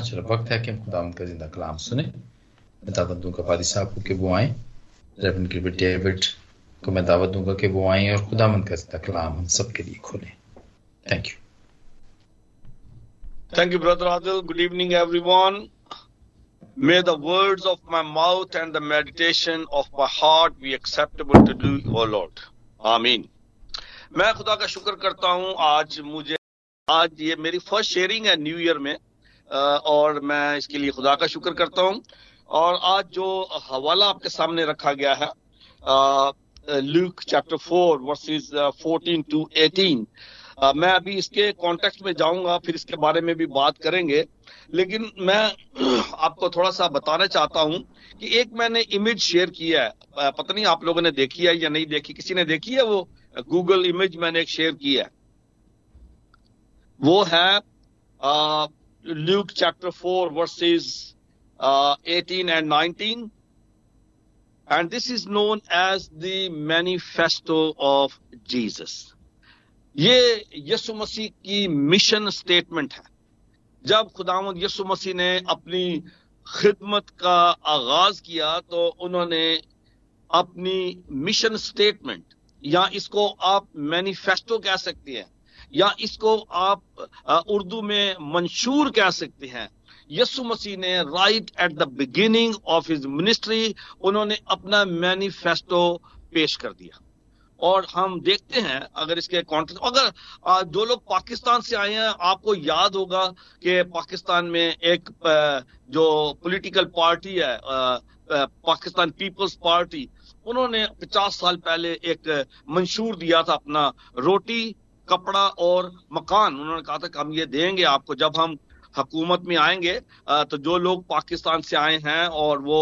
चलो वक्त है कि हम खुदा का ज़िंदा कलाम सुने दावत दूँगा फादी साहब को कि वो आए रेवन गिलबर्ट डेविड को मैं दावत दूँगा कि वो आए और खुदा का ज़िंदा कलाम हम सबके लिए खोलें thank you Thank you, Brother Adil. Good evening, everyone. May the words of my mouth and the meditation of my heart be acceptable to you, O Lord. Amen. मैं खुदा का शुक्र करता हूँ आज मुझे आज ये मेरी फ़र्स्ट शेयरिंग है न्यू ईयर में और मैं इसके लिए खुदा का शुक्र करता हूँ। और आज जो हवाला आपके सामने रखा गया है Luke chapter four, verses fourteen to eighteen. मैं अभी इसके कॉन्टेक्स्ट में जाऊँगा, फिर इसके बारे में भी बात करेंगे। लेकिन मैं आपको थोड़ा सा बताना चाहता हूँ कि एक मैंने इमेज शेयर किया है। पता नहीं आप लोगों ने देखी है या नहीं देखी। किसी ने देखी है वो? गूगल इमेज मैंने एक शेयर किया है। वो है Luke chapter 4, verses uh, 18 and 19. And this is known as the manifesto of Jesus. ये यसु मसीह की मिशन स्टेटमेंट है जब खुदामद यसु मसीह ने अपनी खिदमत का आगाज़ किया तो उन्होंने अपनी मिशन स्टेटमेंट या इसको आप मैनिफेस्टो कह सकते हैं या इसको आप उर्दू में मंशूर कह सकते हैं। यसु मसीह ने right at the beginning of his ministry उन्होंने अपना मैनिफेस्टो पेश कर दिया। और हम देखते हैं, अगर इसके कॉन्टेक्ट अगर जो लोग पाकिस्तान से आए हैं, आपको याद होगा कि पाकिस्तान में एक जो पॉलिटिकल पार्टी है पाकिस्तान पीपल्स पार्टी उन्होंने 50 साल पहले एक मंशूर दिया था अपना रोटी कपड़ा और मकान। उन्होंने कहा था कि हम ये देंगे आपको। जब हम हकूमत में आएँगे तो जो लोग पाकिस्तान से आए हैं और वो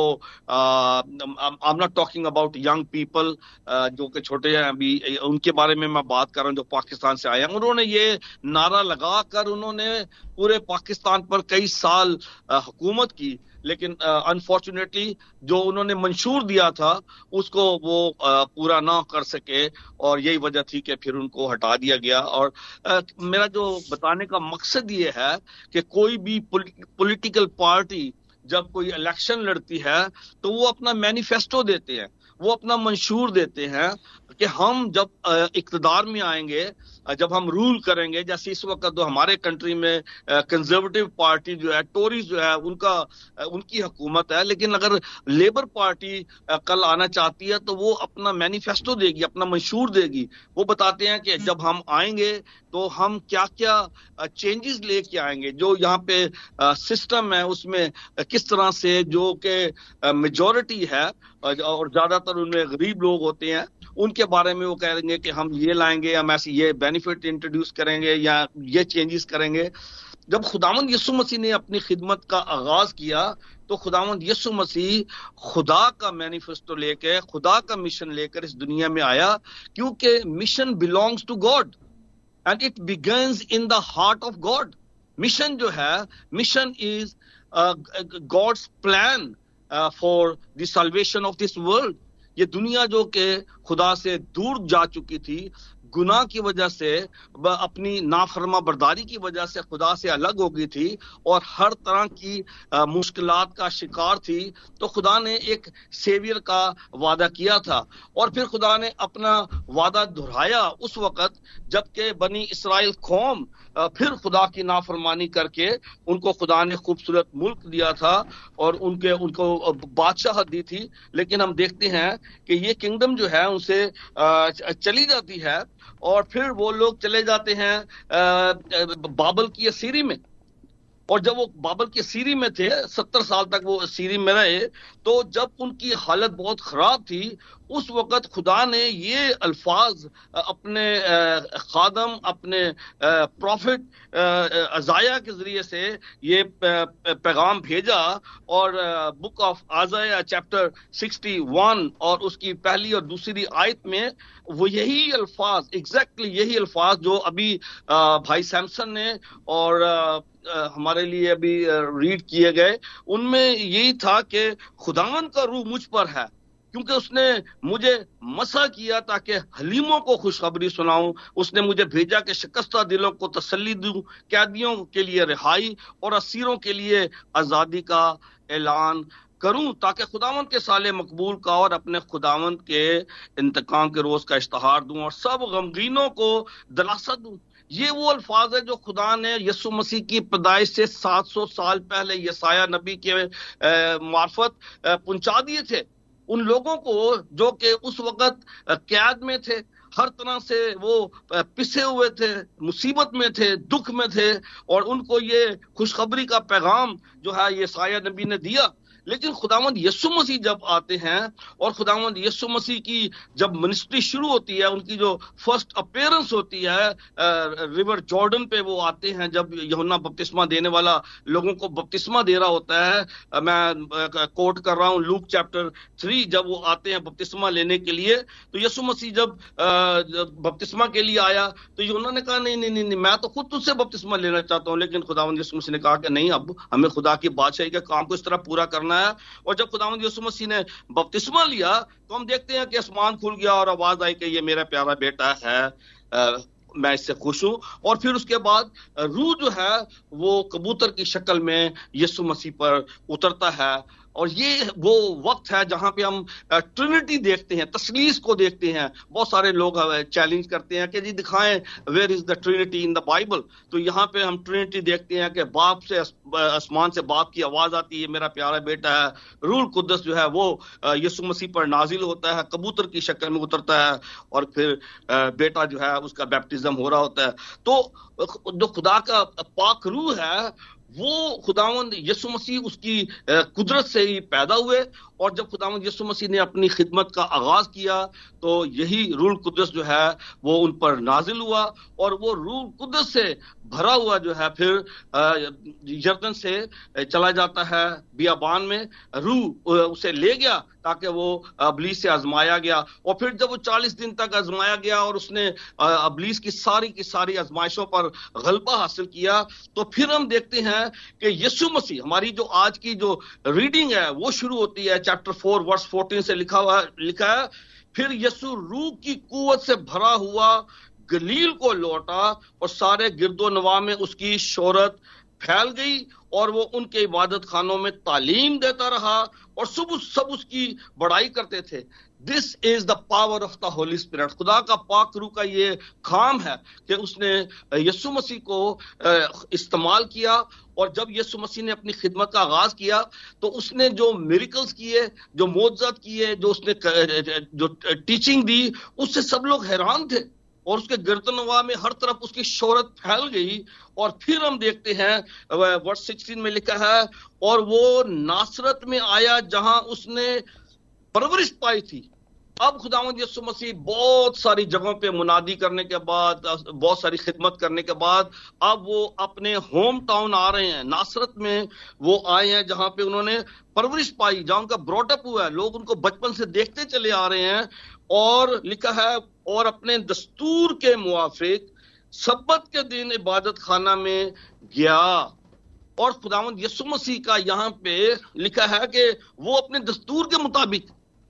I am not talking about young people जो कि छोटे हैं अभी उनके बारे में मैं बात कर रहा हूँ जो पाकिस्तान से आए हैं। उन्होंने ये नारा लगा कर उन्होंने पूरे पाकिस्तान पर कई साल हुकूमत की। लेकिन अनफॉर्चुनेटली uh, जो उन्होंने मंशूर दिया था उसको वो uh, पूरा ना कर सके और यही वजह थी कि फिर उनको हटा दिया गया। और uh, मेरा जो बताने का मकसद ये है कि कोई भी पॉलिटिकल पार्टी जब कोई इलेक्शन लड़ती है तो वो अपना मैनिफेस्टो देते हैं वो अपना मंशूर देते हैं कि हम जब इकतदार में आएँगे जब हम रूल करेंगे, जैसे इस वक्त तो हमारे कंट्री में कंजर्वेटिव पार्टी जो है टोरी जो है, उनका उनकी हुकूमत है, लेकिन अगर लेबर पार्टी कल आना चाहती है तो वो अपना मैनिफेस्टो देगी, अपना मंशूर देगी। वो बताते हैं कि जब हम आएँगे तो हम क्या क्या चेंजेस लेके आएँगे, जो यहाँ पे सिस्टम है, उसमें किस तरह से, जो कि मेजोरिटी है और ज़्यादातर उनमें गरीब लोग होते हैं उनके बारे में वो कहेंगे कि हम ये लाएँगे, हम ऐसे ये बेनिफिट इंट्रोड्यूस करेंगे या ये चेंजेस करेंगे। जब खुदावंद यसु मसीह ने अपनी खिदमत का आगाज़ किया तो खुदावंद यसु मसीह खुदा का मैनिफेस्टो लेकर खुदा का मिशन लेकर इस दुनिया में आया, क्योंकि mission belongs to God and it begins in the heart of God mission जो है mission is God's plan for the salvation of this world ये दुनिया जो के खुदा से दूर जा चुकी थी, गुनाह की वजह से अपनी नाफरमा बर्दारी की वजह से खुदा से अलग हो गई थी और हर तरह की मुश्किल का शिकार थी तो खुदा ने एक सेवियर का वादा किया था। और फिर खुदा ने अपना वादा दोहराया उस वक्त, जबकि बनी इसराइल कौम फिर खुदा की नाफरमानी करके उनको खुदा ने खूबसूरत मुल्क दिया था और उनके, उनको बादशाह दी थी। लेकिन हम देखते हैं कि ये किंगडम जो है, उनसे चली जाती है और फिर वो लोग चले जाते हैं बाबल की सीरी में। और जब वो बाबल की सीरी में थे, सत्तर साल तक वो सीरी में रहे तो जब उनकी हालत बहुत खराब थी, उस वक्त खुदा ने ये अल्फाज अपने खादम, अपने प्रॉफिट अजाया के ज़रिए से ये पैगाम भेजा और बुक ऑफ़ आजाया चैप्टर 61 और उसकी पहली और दूसरी आयत में वो यही अल्फाज एग्जैक्टली यही अल्फाज जो अभी भाई सैमसन ने और हमारे लिए अभी रीड किए गए, उनमें यही था कि खुदावन का रूह मुझ पर है, क्योंकि उसने मुझे मसा किया ताकि हलीमों को खुशखबरी सुनाऊं, उसने मुझे भेजा कि शिकस्ता दिलों को तसल्ली दूँ, कैदियों के लिए रिहाई और असीरों के लिए आज़ादी का ऐलान करूँ, ताकि खुदावंत के साले मकबूल का और अपने खुदावंत के इंतकाम के रोज का इश्तहार दूँ और सब गमगीनों को दिलासा दूँ। ये वो अल्फाज है जो खुदा ने यसु मसीह की पैदाइश से 700 साल पहले यसाया नबी के मार्फत पहुँचा दिए थे। उन लोगों को जो कि उस वक्त कैद में थे, हर तरह से वो पिसे हुए थे, मुसीबत में थे, दुख में थे, और उनको ये खुशखबरी का पैगाम जो है ये साया नबी ने दिया। लेकिन खुदावंद यसु मसीह जब आते हैं और खुदावंद यसु मसीह की जब मिनिस्ट्री शुरू होती है उनकी जो फ़र्स्ट अपेयरेंस होती है रिवर जॉर्डन पे वो आते हैं जब यहुन्ना बपतिस्मा देने वाला लोगों को बपतिस्मा दे रहा होता है। मैं कोट कर रहा हूँ लूक चैप्टर थ्री जब वो आते हैं बपतिस्मा लेने के लिए। तो यसु मसीह जब बपतिस्मा के लिए आया तो यहुन्ना ने कहा नहीं नहीं, नहीं मैं तो खुद तुझसे बपतिस्मा लेना चाहता हूँ। लेकिन खुदावंद यसु मसीह ने कहा कि नहीं अब हमें खुदा की बादशाही के काम को इस तरह पूरा करना बनाया और जब खुदाम यसु मसीह ने बपतिस्मा लिया तो हम देखते हैं कि आसमान खुल गया और आवाज़ आई कि ये मेरा प्यारा बेटा है आ, मैं इससे खुश हूँ। और फिर उसके बाद रूह जो है वो कबूतर की शक्ल में यसु मसीह पर उतरता है और ये वो वक्त है जहाँ पे हम ट्रिनिटी देखते हैं, तसलीस को देखते हैं। बहुत सारे लोग चैलेंज करते हैं कि जी दिखाएँ where is the Trinity in the Bible तो यहाँ पे हम ट्रिनिटी देखते हैं कि बाप से आसमान से बाप की आवाज़ आती है, मेरा प्यारा बेटा है। रूल कुदस जो है वो यसु मसीह पर नाजिल होता है, कबूतर की शक्ल में उतरता है और फिर बेटा जो है उसका बैप्टिज्म हो रहा होता है। तो जो खुदा का पाक रूह है वो खुदावंद यसु मसीह उसकी कुदरत से ही पैदा हुए और जब खुदावंद यसु मसीह ने अपनी खिदमत का आगाज़ किया तो यही रूल कुदस जो है, वो उन पर नाजिल हुआ और वो रूल कुदस से भरा हुआ जो है, फिर यर्दन से चला जाता है बियाबान में। रूह उसे ले गया ताकि वो अबलीस से आजमाया गया और फिर जब वो चालीस दिन तक आजमाया गया और उसने अबलीस की सारी की सारी आजमाइशों पर गलबा हासिल किया तो फिर हम देखते हैं कि यीशु मसीह, हमारी जो आज की जो रीडिंग है, वो शुरू होती है चैप्टर फोर वर्ष फोर्टीन से लिखा हुआ, लिखा है, फिर यसु रूह की कुवत से भरा हुआ गलील को लौटा और सारे गिरदो नवा में उसकी शोहरत फैल गई और वो उनके इबादत खानों में तालीम देता रहा और सब सब उसकी बड़ाई करते थे। This is the power of the Holy Spirit खुदा का पाक रू का ये काम है कि उसने यसु मसीह को इस्तेमाल किया और जब यसु मसीह ने अपनी खिदमत का आगाज़ किया तो उसने जो मेरिकल्स किए, जो मोजात किए, जो उसने जो टीचिंग दी, उससे सब लोग हैरान थे। और उसके गिरदनवा में हर तरफ़ उसकी शोहरत फैल गई। और फिर हम देखते हैं वर्ष सिक्सटीन में लिखा है, और वो नासरत में आया जहाँ उसने परवरिश पाई थी। अब खुदावंद यसु मसीह बहुत सारी जगहों पे मुनादी करने के बाद, बहुत सारी खिदमत करने के बाद, अब वो अपने होम टाउन आ रहे हैं। नासरत में वो आए हैं जहाँ पे उन्होंने परवरिश पाई, जहाँ उनका ब्रॉटअप हुआ है। लोग उनको बचपन से देखते चले आ रहे हैं। और लिखा है, और अपने दस्तूर के मुआफिक सब्बत के दिन इबादत खाना में गया। और खुदावंद यसु मसीह का यहाँ पे लिखा है कि वो अपने दस्तूर के मुताबिक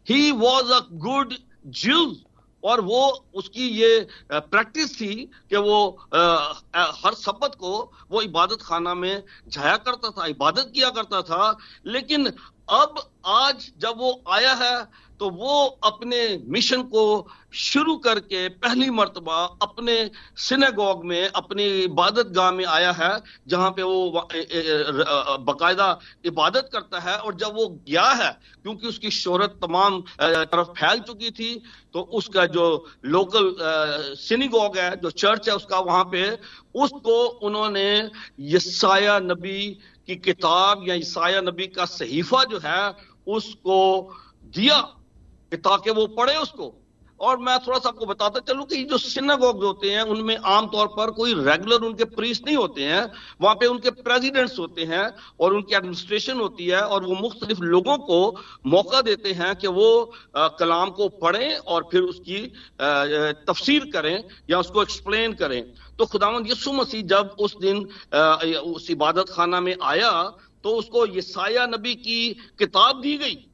he was a good Jews और वो उसकी ये प्रैक्टिस थी कि वो हर सबत को वो इबादत खाना में जाया करता था, इबादत किया करता था। लेकिन अब आज जब वो आया है तो वो अपने मिशन को शुरू करके पहली मरतबा अपने सिनेगॉग में, अपनी इबादत गाह में आया है, जहाँ पे वो बाकायदा इबादत करता है, और जब वो गया है, क्योंकि उसकी शोहरत तमाम तरफ़ फैल चुकी थी तो उसका जो लोकल सिनेगोग है, जो चर्च है उसका वहाँ पे, उसको उन्होंने यसाया नबी की किताब या ईसाया नबी का सहीफा जो है, उसको दिया। ताकि वो पढ़े उसको। और मैं थोड़ा सा आपको बताता चलूँ कि जो सिनागोग होते हैं उनमें आमतौर पर कोई रेगुलर उनके प्रीस नहीं होते हैं। वहाँ पे उनके प्रेसिडेंट्स होते हैं और उनकी एडमिनिस्ट्रेशन होती है और वो मुख्तलिफ़ लोगों को मौका देते हैं कि वो आ, कलाम को पढ़ें और फिर उसकी तफसीर करें या उसको एक्सप्लेन करें। तो खुदावंद यसु मसीह जब उस दिन आ, उस इबादत खाना में आया तो उसको यसाया नबी की किताब दी गई।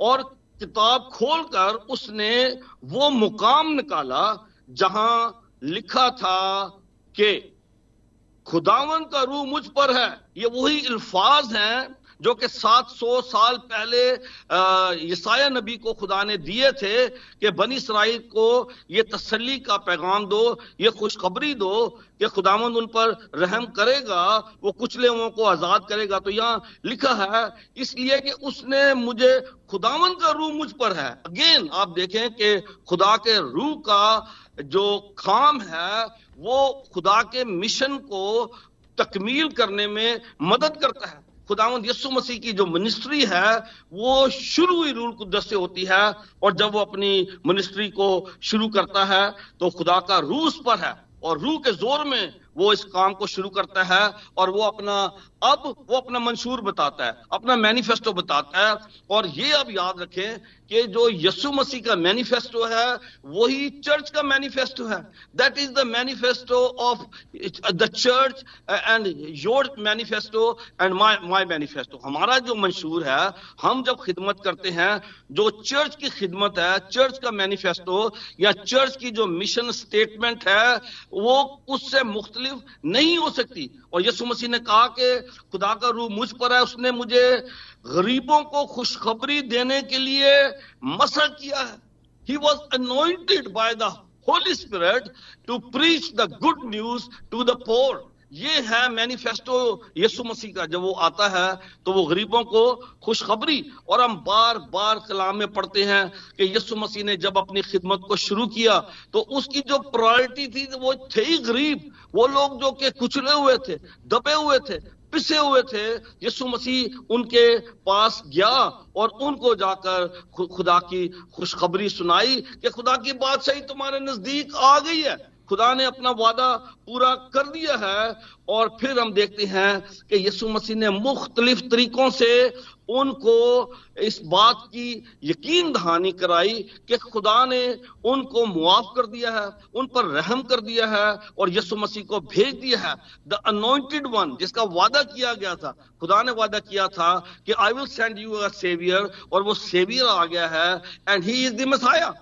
और किताब खोलकर उसने वो मुकाम निकाला जहाँ लिखा था कि खुदावन का रूह मुझ पर है। ये वही अल्फाज हैं जो कि 700 साल पहले ईसाया नबी को खुदा ने दिए थे कि बनी इसराइल को ये तसली का पैगाम दो, ये खुशखबरी दो कि खुदामंद उन पर रहम करेगा, वो कुचले हुओं को आज़ाद करेगा। तो यहाँ लिखा है, इसलिए कि उसने मुझे खुदावन का रूह मुझ पर है। अगेन, आप देखें कि खुदा के रूह का जो काम है, वो खुदा के मिशन को तकमील करने में मदद करता है। खुदावंद यस्सु मसीह की जो मिनिस्ट्री है, वो शुरू ही रूल कुदस से होती है और जब वो अपनी मिनिस्ट्री को शुरू करता है तो खुदा का रूस पर है और रूह के ज़ोर में वो इस काम को शुरू करता है और वो अपना, अब वो अपना मंशूर बताता है, अपना मैनिफेस्टो बताता है और ये अब याद रखें कि जो यसु मसीह का मैनिफेस्टो है, वही चर्च का मैनिफेस्टो है। That is the manifesto of the church and your manifesto and my my manifesto हमारा जो मंशूर है, हम जब खिदमत करते हैं, जो चर्च की खिदमत है चर्च का मैनिफेस्टो या चर्च की जो मिशन स्टेटमेंट है, वो उससे मुख्तलिफ़ नहीं हो सकती। और यसु मसीह ने कहा कि खुदा का रूह मुझ पर है, उसने मुझे गरीबों को खुशखबरी देने के लिए मसा किया है। He was anointed by the holy spirit to preach the good news to the poor ये है मैनिफेस्टो यीशु मसीह का। जब वो आता है तो वो गरीबों को खुशखबरी, और हम बार बार कलाम में पढ़ते हैं कि यीशु मसीह ने जब अपनी खिदमत को शुरू किया तो उसकी जो प्रायोरिटी थी, वो थे ही गरीब। वो लोग जो के कुचले हुए थे, दबे हुए थे, पिसे हुए थे, यीशु मसीह उनके पास गया, और उनको जाकर खुदा की खुशखबरी सुनाई कि खुदा की बात सही तुम्हारे नज़दीक आ गई है। खुदा ने अपना वादा पूरा कर दिया है और फिर हम देखते हैं कि यीशु मसीह ने मुख्तलिफ़ तरीकों से उनको इस बात की यकीन दहानी कराई कि खुदा ने उनको मुआफ कर दिया है, उन पर रहम कर दिया है और यीशु मसीह को भेज दिया है। द अनोइंटेड वन जिसका वादा किया गया था, खुदा ने वादा किया था कि I will send you a saviour और वो सेवियर आ गया है and he is the messiah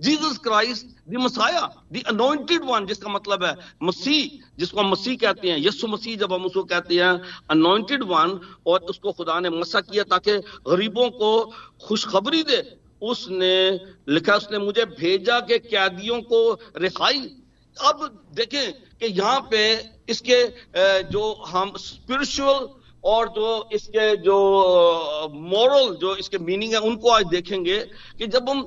Jesus Christ the messiah the anointed one जिसका मतलब है मसीह, जिसको हम मसीह कहते हैं, यीशु मसीह जब हम उसको कहते हैं अनोइंटेड वन और उसको खुदा ने मसा किया ताकि गरीबों को खुशखबरी दे, उसने लिखा, उसने मुझे भेजा के कैदियों को रिहाई। अब देखें कि यहाँ पे इसके जो हम स्पिरिचुअल और जो इसके जो मॉरल जो इसके मीनिंग है, उनको आज देखेंगे कि जब हम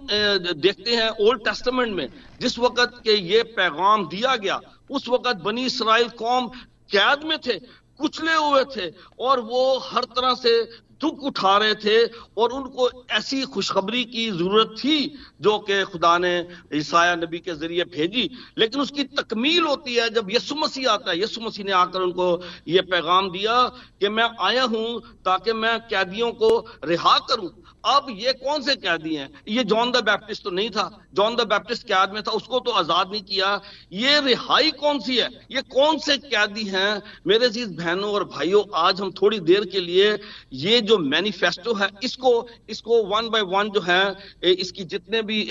देखते हैं ओल्ड टेस्टमेंट में, जिस वक्त के ये पैगाम दिया गया, उस वक्त बनी इसराइल कौम कैद में थे कुचले हुए थे और वो हर तरह से दुख उठा रहे थे और उनको ऐसी खुशखबरी की ज़रूरत थी जो कि खुदा ने ईसाया नबी के ज़रिए भेजी। लेकिन उसकी तकमील होती है जब यसु मसीह आता है। यसु मसीह ने आकर उनको ये पैगाम दिया कि मैं आया हूँ ताकि मैं कैदियों को रिहा करूँ। अब ये कौन से कैदी हैं? ये जॉन द बैप्टिस्ट तो नहीं था। जॉन द बैप्टिस्ट कैद में था? उसको तो आज़ाद नहीं किया। ये रिहाई कौन सी है? ये कौन से कैदी हैं? मेरे चीज़ बहनों और भाइयों, आज हम थोड़ी देर के लिए ये जो मैनिफेस्टो है, इसको इसको वन बाय वन जो है इसकी जितने भी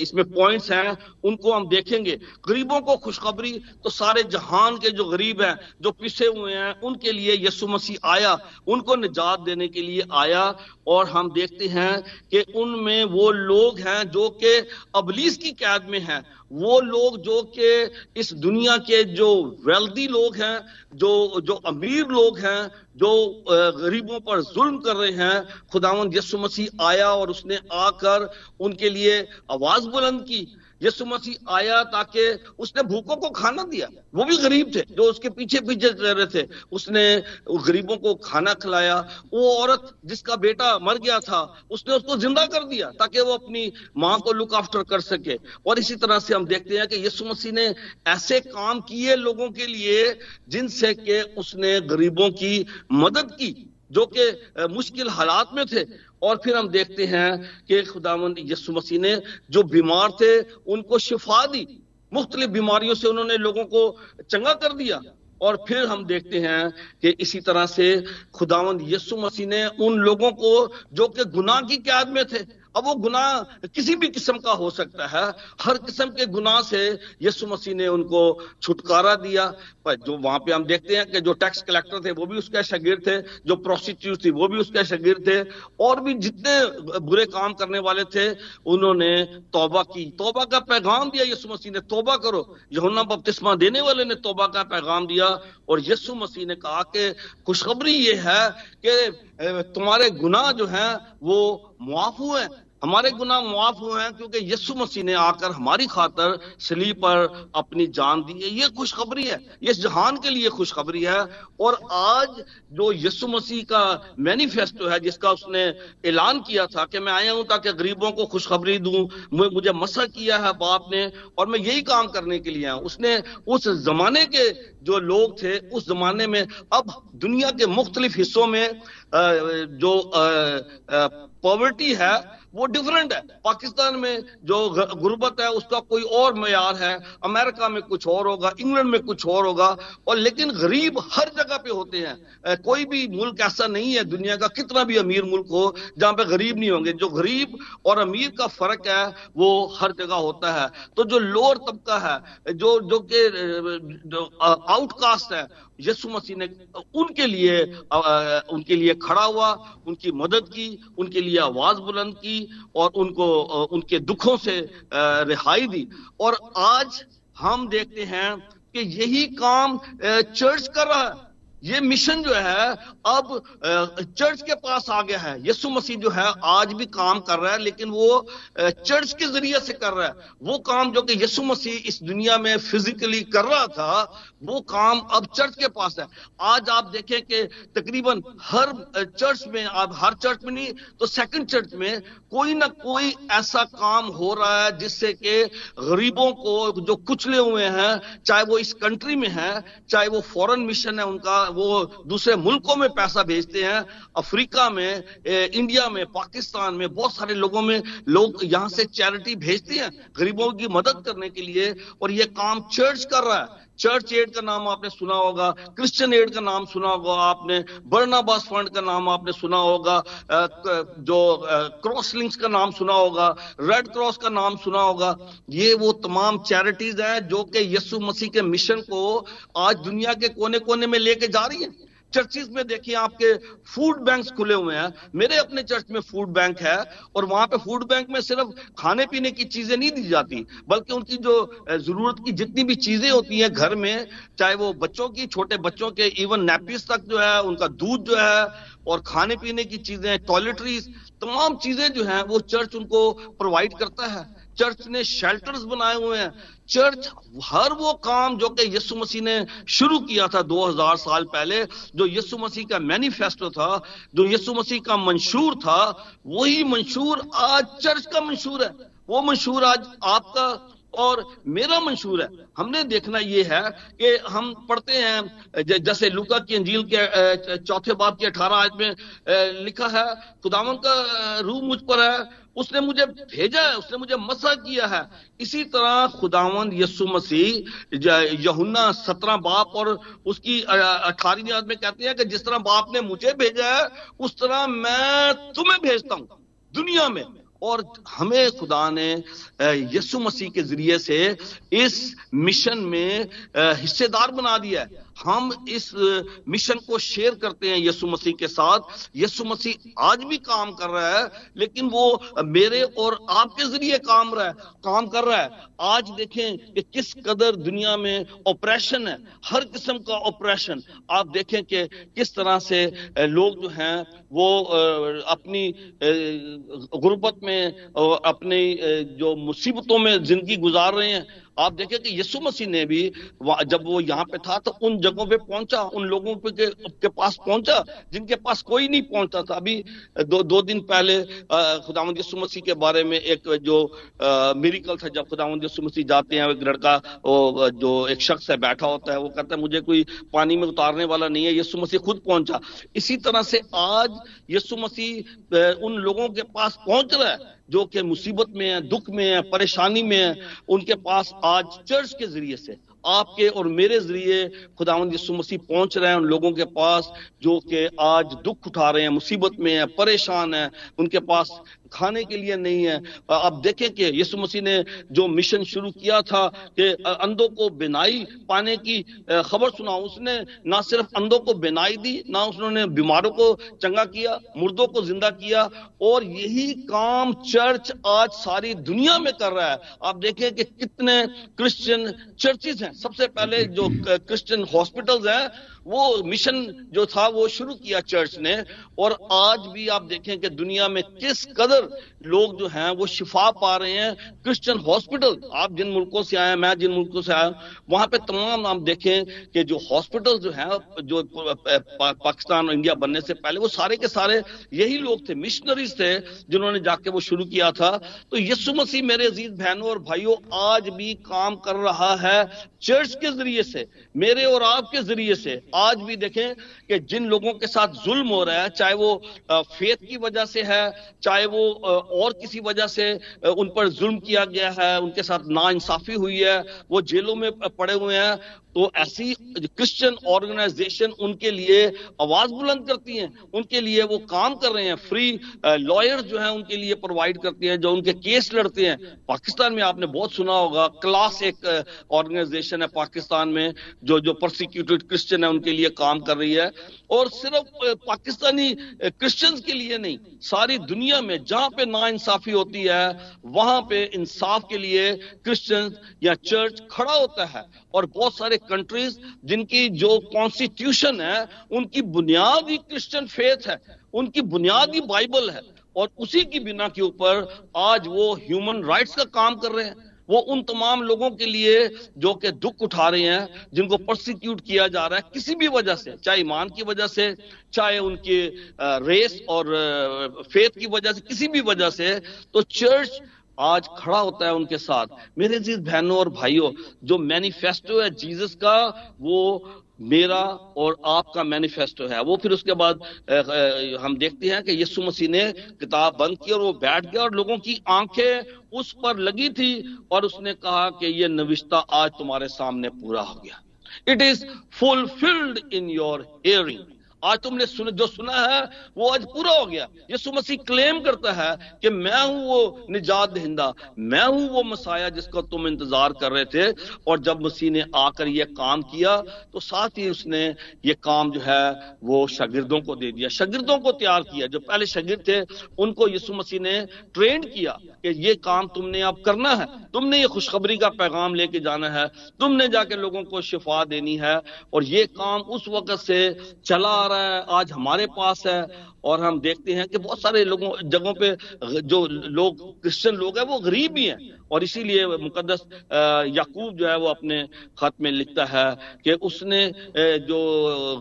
इसमें पॉइंट्स हैं, उनको हम देखेंगे। गरीबों को खुशखबरी तो सारे जहान के जो गरीब हैं, जो पिसे हुए हैं, उनके लिए यसु मसीह आया। उनको निजात देने के लिए आया और हम देखते हैं कि उनमें वो लोग हैं जो कि अबलीस की कैद में हैं। वो लोग जो कि इस दुनिया के जो वेल्दी लोग हैं, जो जो अमीर लोग हैं, जो गरीबों पर जुल्म कर रहे हैं खुदावंद यसु मसीह आया और उसने आकर उनके लिए आवाज़ बुलंद की। यसु मसीह आया ताकि उसने भूखों को खाना दिया। वो भी गरीब थे, जो उसके पीछे पीछे रह रहे थे। उसने गरीबों को खाना खिलाया। वो औरत जिसका बेटा मर गया था, उसने उसको ज़िंदा कर दिया ताकि वो अपनी माँ को लुक आफ्टर कर सके। और इसी तरह से हम देखते हैं कि यसु मसीह ने ऐसे काम किए लोगों के लिए, जिनसे के उसने गरीबों की मदद की। जो कि मुश्किल हालात में थे। और फिर हम देखते हैं कि खुदावंद यसु मसीह ने जो बीमार थे, उनको शिफा दी। मुख्तलिफ़ बीमारियों से उन्होंने लोगों को चंगा कर दिया। और फिर हम देखते हैं कि इसी तरह से खुदावंद यसु मसीह ने उन लोगों को, जो कि गुनाह की कैद में थे अब वो गुनाह किसी भी किस्म का हो सकता है। हर किस्म के गुनाह से यीशु मसीह ने उनको छुटकारा दिया। पर जो वहाँ पे हम देखते हैं कि जो टैक्स कलेक्टर थे, वो भी उसके शगीर थे। जो प्रोस्टिट्यूट थी, वो भी उसके शगीर थे। और भी जितने बुरे काम करने वाले थे, उन्होंने तोबा की। तोबा का पैगाम दिया यीशु मसीह ने, तोबा करो। यहुन्ना बपतिस्मा देने वाले ने तोबा का पैगाम दिया। और यीशु मसीह ने कहा कि खुशखबरी ये है कि तुम्हारे गुनाह जो हैं, वो मुआफ हुए हमारे गुनाह मुआफ हुए हैं क्योंकि यीशु मसीह ने आकर हमारी खातर सली पर अपनी जान दी है। ये खुशखबरी है। ये जहान के लिए खुशखबरी है। और आज जो यीशु मसीह का मैनिफेस्टो है, जिसका उसने ऐलान किया था कि मैं आया हूँ ताकि गरीबों को खुशखबरी दूँ मुझे मसा किया है बाप ने, और मैं यही काम करने के लिए आया उसने उस जमाने के जो लोग थे, उस जमाने में अब दुनिया के मुख्तलिफ़ हिस्सों में जो पॉवर्टी है, वो डिफरेंट है। पाकिस्तान में जो गुर्बत है, उसका कोई और मैार है। अमेरिका में कुछ और होगा, इंग्लैंड में कुछ और होगा। और लेकिन गरीब हर जगह पे होते हैं। कोई भी मुल्क ऐसा नहीं है दुनिया का, कितना भी अमीर मुल्क हो, जहाँ पे गरीब नहीं होंगे। जो गरीब और अमीर का फ़र्क है, वो हर जगह होता है। तो जो लोअर तबका है, जो जो के आउटकास्ट है यीशु मसीह ने उनके लिए उनके लिए खड़ा हुआ उनकी मदद की उनके लिए आवाज़ बुलंद की और उनको उनके दुखों से रिहाई दी। और आज हम देखते हैं कि यही काम चर्च कर रहा है। ये मिशन जो है, अब चर्च के पास आ गया है। यीशु मसीह जो है, आज भी काम कर रहा है, लेकिन वो चर्च के ज़रिए से कर रहा है। वो काम जो कि यीशु मसीह इस दुनिया में फिजिकली कर रहा था, वो काम अब चर्च के पास है। आज आप देखें कि तकरीबन हर चर्च में, आप हर चर्च में नहीं तो सेकंड चर्च में कोई ना कोई ऐसा काम हो रहा है, जिससे कि गरीबों को जो कुचले हुए हैं, चाहे वो इस कंट्री में है, चाहे वो फॉरेन मिशन है उनका वो दूसरे मुल्कों में पैसा भेजते हैं अफ्रीका में ए, इंडिया में पाकिस्तान में बहुत सारे लोगों में लोग यहाँ से चैरिटी भेजते हैं गरीबों की मदद करने के लिए और ये काम चर्च कर रहा है। चर्च एड का नाम आपने सुना होगा, क्रिश्चियन एड का नाम सुना होगा आपने, बर्नाबास फंड का नाम आपने सुना होगा जो क्रॉस लिंक्स का नाम सुना होगा, रेड क्रॉस का नाम सुना होगा, ये वो तमाम चैरिटीज हैं जो कि यीशु मसीह के मिशन को आज दुनिया के कोने कोने में लेके जा रही है। चर्चिस में देखिए, आपके फ़ूड बैंक्स खुले हुए हैं। मेरे अपने चर्च में फ़ूड बैंक है और वहाँ पे फ़ूड बैंक में सिर्फ़ खाने पीने की चीज़ें नहीं दी जाती, बल्कि उनकी जो ज़रूरत की जितनी भी चीज़ें होती हैं घर में, चाहे वो बच्चों की, छोटे बच्चों के इवन नेपीज तक जो है, उनका दूध जो है और खाने पीने की चीज़ें टॉयलेटरीज तमाम चीज़ें जो है, वो चर्च उनको प्रोवाइड करता है। चर्च ने शेल्टर्स बनाए हुए हैं। चर्च हर वो काम जो कि यीशु मसीह ने शुरू किया था 2000 साल पहले, जो यीशु मसीह का मैनिफेस्टो था, जो यीशु मसीह का मंशूर था, वही मंशूर आज चर्च का मंशूर है। वो मंशूर आज आपका और मेरा मंशूर है। हमने देखना ये है कि हम पढ़ते हैं जैसे लुका की अंजील के चौथे बाब के अठारह आज में लिखा है, खुदावन का रूह मुझ पर है, उसने मुझे भेजा है, उसने मुझे मसा किया है। इसी तरह खुदावन यसु मसीह यहुन्ना सत्रह बाप और उसकी अठारहवीं याद में कहते हैं कि जिस तरह बाप ने मुझे भेजा है, उस तरह मैं तुम्हें भेजता हूँ, दुनिया में। और हमें खुदा ने यसु मसीह के ज़रिए से इस मिशन में हिस्सेदार बना दिया है। हम इस मिशन को शेयर करते हैं यसु मसीह के साथ। यसु मसीह आज भी काम कर रहा है, लेकिन वो मेरे और आपके ज़रिए काम रहा है, काम कर रहा है। आज देखें कि किस कदर दुनिया में ऑपरेशन है, हर किस्म का ऑपरेशन आप देखें कि किस तरह से लोग जो हैं, वो अपनी गुर्बत में अपनी जो मुसीबतों में ज़िंदगी गुजार रहे हैं आप देखें कि यीशु मसीह ने भी जब वो यहाँ पे था तो उन जगहों पे पहुँचा उन लोगों पे के, के पास पहुँचा जिनके पास कोई नहीं पहुँचता था। अभी दो दो दिन पहले खुदावंद यीशु मसीह के बारे में एक जो मिरिकल था जब खुदावंद यीशु मसीह जाते हैं एक लड़का वो जो एक शख्स है बैठा होता है वो कहता है मुझे कोई पानी में उतारने वाला नहीं है। यीशु मसीह खुद पहुँचा। इसी तरह से आज यीशु मसीह उन लोगों के पास पहुँच रहा है। जो कि मुसीबत में है, दुख में है, परेशानी में है, उनके पास आज चर्च के ज़रिए से, आपके और मेरे ज़रिए खुदावंद यीशु मसीह पहुँच रहे हैं उन लोगों के पास जो कि आज दुख उठा रहे हैं, मुसीबत में है, परेशान है, उनके पास खाने के लिए नहीं है। आप देखें कि यीशु मसीह ने जो मिशन शुरू किया था कि अंधों को बिनाई पाने की खबर सुना उसने ना सिर्फ़ अंधों को बिनाई दी ना उन्होंने बीमारों को चंगा किया मुर्दों को ज़िंदा किया और यही काम चर्च आज सारी दुनिया में कर रहा है। आप देखें कि कितने क्रिश्चियन चर्चेज हैं। सबसे पहले जो क्रिश्चियन हॉस्पिटल्स हैं वो मिशन जो था वो शुरू किया चर्च ने। और आज भी आप देखें कि दुनिया में किस कदर लोग जो हैं वो शिफा पा रहे हैं क्रिश्चियन हॉस्पिटल आप जिन मुल्कों से आए, मैं जिन मुल्कों से आया, वहाँ पे तमाम आप देखें कि जो हॉस्पिटल जो है, जो पाकिस्तान और इंडिया बनने से पहले, वो सारे के सारे यही लोग थे मिशनरीज थे, जिन्होंने जाके वो शुरू किया था। तो यीशु मसीह मेरे अज़ीज़ बहनों और भाइयों, आज भी काम कर रहा है चर्च के ज़रिए से, मेरे और आपके ज़रिए से। आज भी देखें कि जिन लोगों के साथ जुल्म हो रहा है, चाहे वो फेत की वजह से है, चाहे वो और किसी वजह से उन पर जुल्म किया गया है, उनके साथ ना इंसाफी हुई है, वो जेलों में पड़े हुए हैं तो ऐसी क्रिश्चियन ऑर्गेनाइजेशन उनके लिए आवाज़ बुलंद करती हैं, उनके लिए वो काम कर रहे हैं फ्री लॉयर जो है उनके लिए प्रोवाइड करती हैं, जो उनके केस लड़ते हैं। पाकिस्तान में आपने बहुत सुना होगा क्लास एक ऑर्गेनाइजेशन है पाकिस्तान में, जो जो प्रोसिक्यूटेड क्रिश्चियन है, उनके लिए काम कर रही है। और सिर्फ़ पाकिस्तानी क्रिश्चियंस के लिए नहीं, सारी दुनिया में जहाँ पे ना इंसाफी होती है, वहाँ पे इंसाफ के लिए क्रिश्चियन या चर्च खड़ा होता है। और बहुत सारे कंट्रीज़ जिनकी जो कॉन्स्टिट्यूशन है, उनकी बुनियादी क्रिश्चियन फेथ है, उनकी बुनियादी बाइबल है। और उसी की बिना के ऊपर आज वो ह्यूमन राइट्स का काम कर रहे हैं। वो उन तमाम लोगों के लिए जो कि दुख उठा रहे हैं, जिनको प्रोसिक्यूट किया जा रहा है किसी भी वजह से, चाहे ईमान की वजह से, चाहे उनके रेस और फेथ की वजह से, किसी भी वजह से तो चर्च आज खड़ा होता है उनके साथ। मेरे बहनों और भाइयों, जो मैनिफेस्टो है जीसस का, वो मेरा और आपका मैनिफेस्टो है। वो फिर उसके बाद हम देखते हैं कि यीशु मसीह ने किताब बंद की और वो बैठ गया और लोगों की आँखें उस पर लगी थी और उसने कहा कि ये नविश्ता आज तुम्हारे सामने पूरा हो गया। It is fulfilled in your hearing आज तुमने सुन, जो सुना है वो आज पूरा हो गया। यीशु मसीह क्लेम करता है कि मैं हूँ वो निजात दहिंदा मैं हूँ वो मसाया जिसका तुम इंतज़ार कर रहे थे। और जब मसीह ने आकर ये काम किया तो साथ ही उसने ये काम जो है वो शागिर्दों को दे दिया। शागिर्दों को तैयार किया। जो पहले शागिर्द थे उनको यीशु मसीह ने ट्रेन किया। कि ये काम तुमने अब करना है। तुमने ये खुशखबरी का पैगाम लेके जाना है। तुमने जाके लोगों को शिफा देनी है। और ये काम उस वक्त से चला आ रहा है। आज हमारे पास है। और हम देखते हैं कि बहुत सारे लोगों, जगहों पे जो लोग, क्रिश्चियन लोग हैं, वो गरीब भी हैं। और इसीलिए मुकदस याकूब जो है वो अपने खत में लिखता है कि उसने जो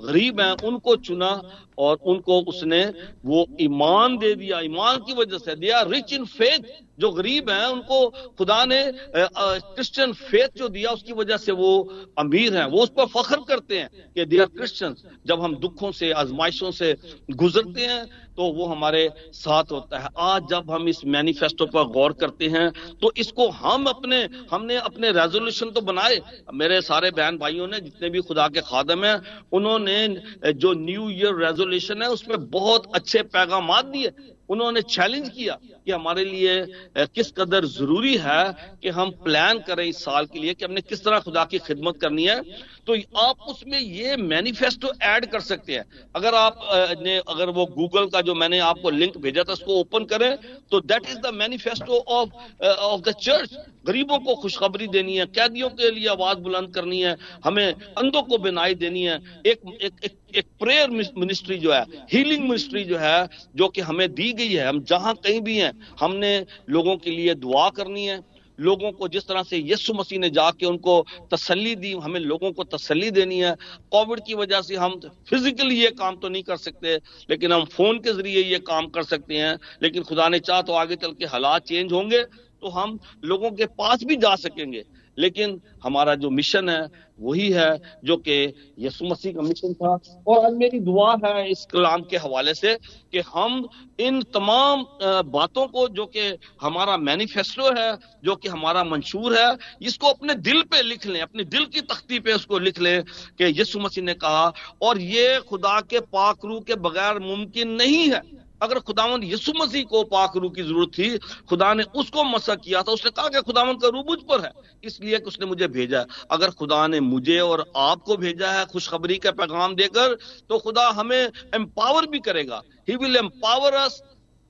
गरीब हैं उनको चुना और उनको उसने वो ईमान दे दिया। ईमान की वजह से दिया रिच इन फेथ। जो गरीब हैं उनको खुदा ने क्रिश्चियन फेथ जो दिया उसकी वजह से वो अमीर हैं। वो उस पर फख्र करते हैं कि दे आर क्रिश्चियंस। जब हम दुखों से, आजमाइशों से गुजरते हैं तो वो हमारे साथ होता है। आज जब हम इस मैनिफेस्टो पर गौर करते हैं तो इसको हम अपने, हमने अपने रेजोल्यूशन तो बनाए। मेरे सारे बहन भाइयों ने, जितने भी खुदा के खादम हैं, उन्होंने जो न्यू ईयर रेजोल्यूशन है, उसमें बहुत अच्छे पैगाम दिए। उन्होंने चैलेंज किया कि हमारे लिए किस कदर ज़रूरी है कि हम प्लान करें इस साल के लिए कि हमने किस तरह खुदा की खिदमत करनी है। तो आप उसमें ये मैनिफेस्टो ऐड कर सकते हैं। अगर आप ने अगर वो गूगल का जो मैंने आपको लिंक भेजा था उसको ओपन करें तो that is the manifesto of of the church गरीबों को खुशखबरी देनी है कैदियों के लिए आवाज़ बुलंद करनी है हमें अंधों को बिनाई देनी है। एक एक, एक एक प्रेयर मिनिस्ट्री जो है हीलिंग मिनिस्ट्री जो है जो कि हमें दी गई है। हम जहाँ कहीं भी हैं हमने लोगों के लिए दुआ करनी है। लोगों को जिस तरह से यस्सु मसीह ने जाके उनको तसल्ली दी, हमें लोगों को तसल्ली देनी है। कोविड की वजह से हम फिजिकली ये काम तो नहीं कर सकते, लेकिन हम फ़ोन के ज़रिए ये काम कर सकते हैं। लेकिन खुदा ने चाह तो आगे चल के हालात चेंज होंगे तो हम लोगों के पास भी जा सकेंगे। लेकिन हमारा जो मिशन है, वही है जो कि यसु मसीह का मिशन था। और आज मेरी दुआ है इस कलाम के हवाले से कि हम इन तमाम बातों को जो कि हमारा मैनिफेस्टो है, जो कि हमारा मंशूर है, इसको अपने दिल पे लिख लें, अपने दिल की तख्ती पे उसको लिख लें कि यसु मसीह ने कहा, और ये खुदा के पाकरू के बगैर मुमकिन नहीं है। अगर खुदावंद यसु मसीह को पाक रू की ज़रूरत थी, खुदा ने उसको मसा किया था, उसने कहा कि खुदावंद का रू मुझ पर है, इसलिए कि उसने मुझे भेजा है। अगर खुदा ने मुझे और आपको भेजा है खुशखबरी का पैगाम देकर तो खुदा हमें एम्पावर भी करेगा। He will empower us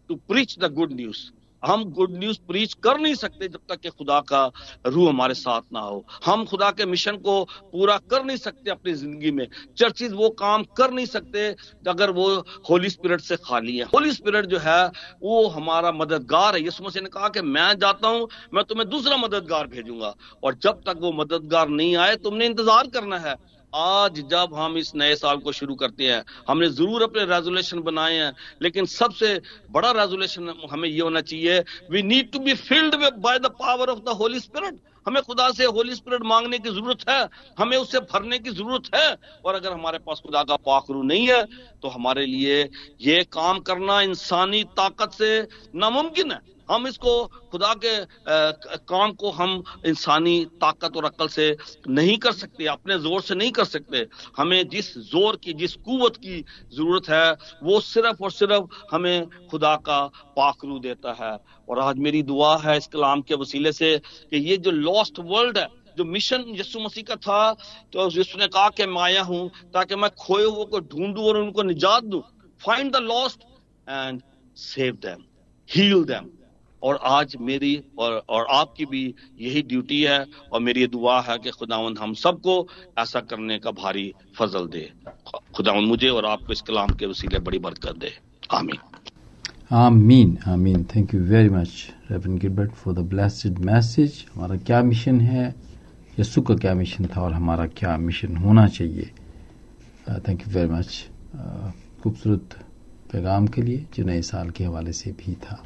to preach the good news हम गुड न्यूज़ प्रीच कर नहीं सकते जब तक कि खुदा का रूह हमारे साथ ना हो। हम खुदा के मिशन को पूरा कर नहीं सकते अपनी ज़िंदगी में। चर्चिज वो काम कर नहीं सकते अगर वो होली स्पिरिट से खाली है। होली स्पिरिट जो है, वो हमारा मददगार है। यसु मसीह ने कहा कि मैं जाता हूँ, मैं तुम्हें दूसरा मददगार भेजूँगा। और जब तक वो मददगार नहीं आए, तुमने इंतज़ार करना है। आज जब हम इस नए साल को शुरू करते हैं, हमने ज़रूर अपने रेजोल्यूशन बनाए हैं, लेकिन सबसे बड़ा रेजोल्यूशन हमें ये होना चाहिए we need to be filled by the power of the holy spirit हमें खुदा से होली स्पिरिट मांगने की ज़रूरत है, हमें उससे भरने की ज़रूरत है, और अगर हमारे पास खुदा का पाखरू नहीं है तो हमारे लिए ये काम करना इंसानी ताकत से नामुमकिन है। हम इसको खुदा के काम को हम इंसानी ताकत और अकल से नहीं कर सकते, अपने ज़ोर से नहीं कर सकते। हमें जिस ज़ोर की, जिस कुवत की ज़रूरत है, वो सिर्फ़ और सिर्फ़ हमें खुदा का पाखरू देता है। और आज मेरी दुआ है इस कलाम के वसीले से कि ये जो लॉस्ट वर्ल्ड है, जो मिशन यीशु मसीह का था तो यीशु ने कहा कि मैं आया हूँ ताकि मैं खोए हुए को ढूंढूं और उनको निजात दूँ। Find the lost and save them heal them और आज मेरी और और आपकी भी यही ड्यूटी है और मेरी ये दुआ है कि खुदावंद हम सबको ऐसा करने का भारी फजल दे। खुदावंद मुझे और आपको इस कलाम के वसीले बड़ी बरकत दे। आमीन। आमीन आमीन। Thank you very much reverend Gilbert for the blessed message हमारा क्या मिशन है? यसु का क्या मिशन था और हमारा क्या मिशन होना चाहिए? थैंक यू वेरी मच खूबसूरत पैगाम के लिए, जो नए साल के हवाले से भी था।